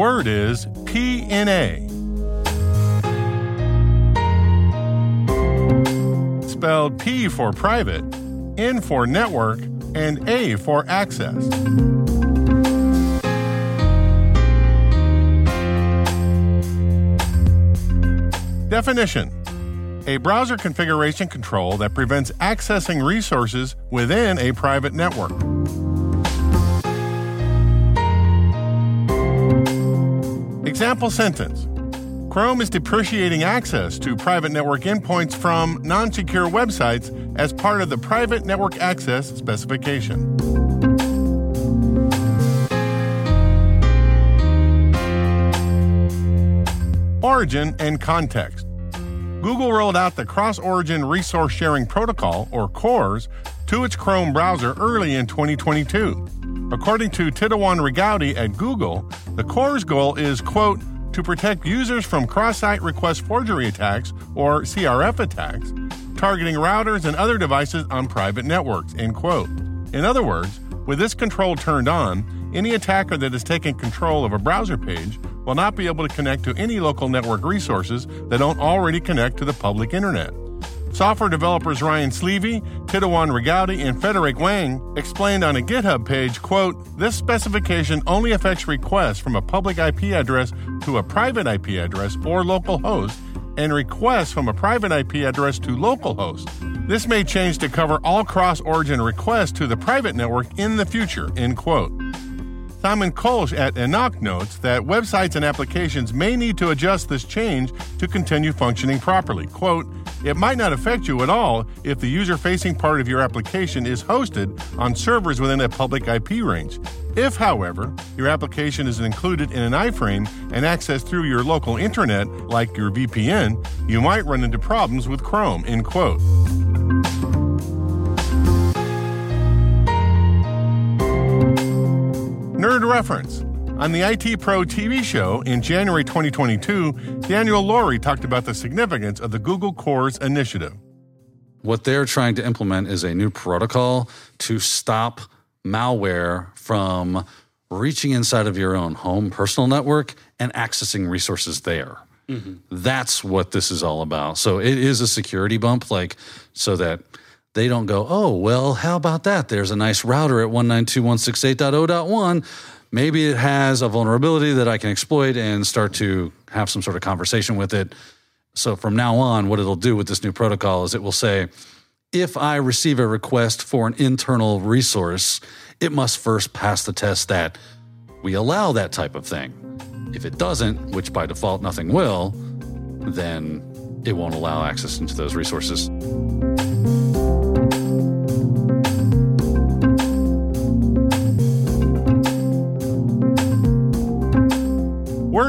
Word is PNA. Spelled P for private, N for network, and A for access. Definition A browser configuration control that prevents accessing resources within a private network. Example sentence Chrome is depreciating access to private network endpoints from non secure websites as part of the private network access specification. Origin and context. Google rolled out the Cross Origin Resource Sharing Protocol, or CORS, to its Chrome browser early in 2022. According to Titouan Rigoudy at Google, the CORS goal is, quote, to protect users from cross-site request forgery attacks, or CRF attacks, targeting routers and other devices on private networks, end quote. In other words, with this control turned on, any attacker that has taken control of a browser page will not be able to connect to any local network resources that don't already connect to the public internet. Software developers Ryan Sleevi, Titouan Rigoudy, and Frederic Wang explained on a GitHub page, quote, This specification only affects requests from a public IP address to a private IP address or local host, and requests from a private IP address to local host. This may change to cover all cross-origin requests to the private network in the future, end quote. Simon Kolsch at Enoch notes that websites and applications may need to adjust this change to continue functioning properly. Quote, it might not affect you at all if the user facing part of your application is hosted on servers within a public IP range. If, however, your application is included in an iframe and accessed through your local internet, like your VPN, you might run into problems with Chrome, end quote. Nerd reference. On the IT Pro TV show in January 2022, Daniel Lowrie talked about the significance of the Google CORS initiative. What they're trying to implement is a new protocol to stop malware from reaching inside of your own home personal network and accessing resources there. Mm-hmm. That's what this is all about. So it is a security bump, like so that they don't go, oh, well, how about that? There's a nice router at 192.168.0.1. Maybe it has a vulnerability that I can exploit and start to have some sort of conversation with it. So from now on, what it'll do with this new protocol is it will say, if I receive a request for an internal resource, it must first pass the test that we allow that type of thing. If it doesn't, which by default nothing will, then it won't allow access into those resources.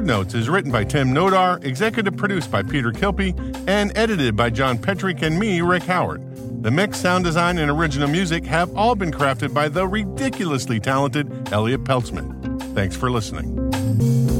Word Notes is written by Tim Nodar, executive produced by Peter Kilpe, and edited by John Petrik and me, Rick Howard. The mix, sound design, and original music have all been crafted by the ridiculously talented Elliot Peltzman. Thanks for listening.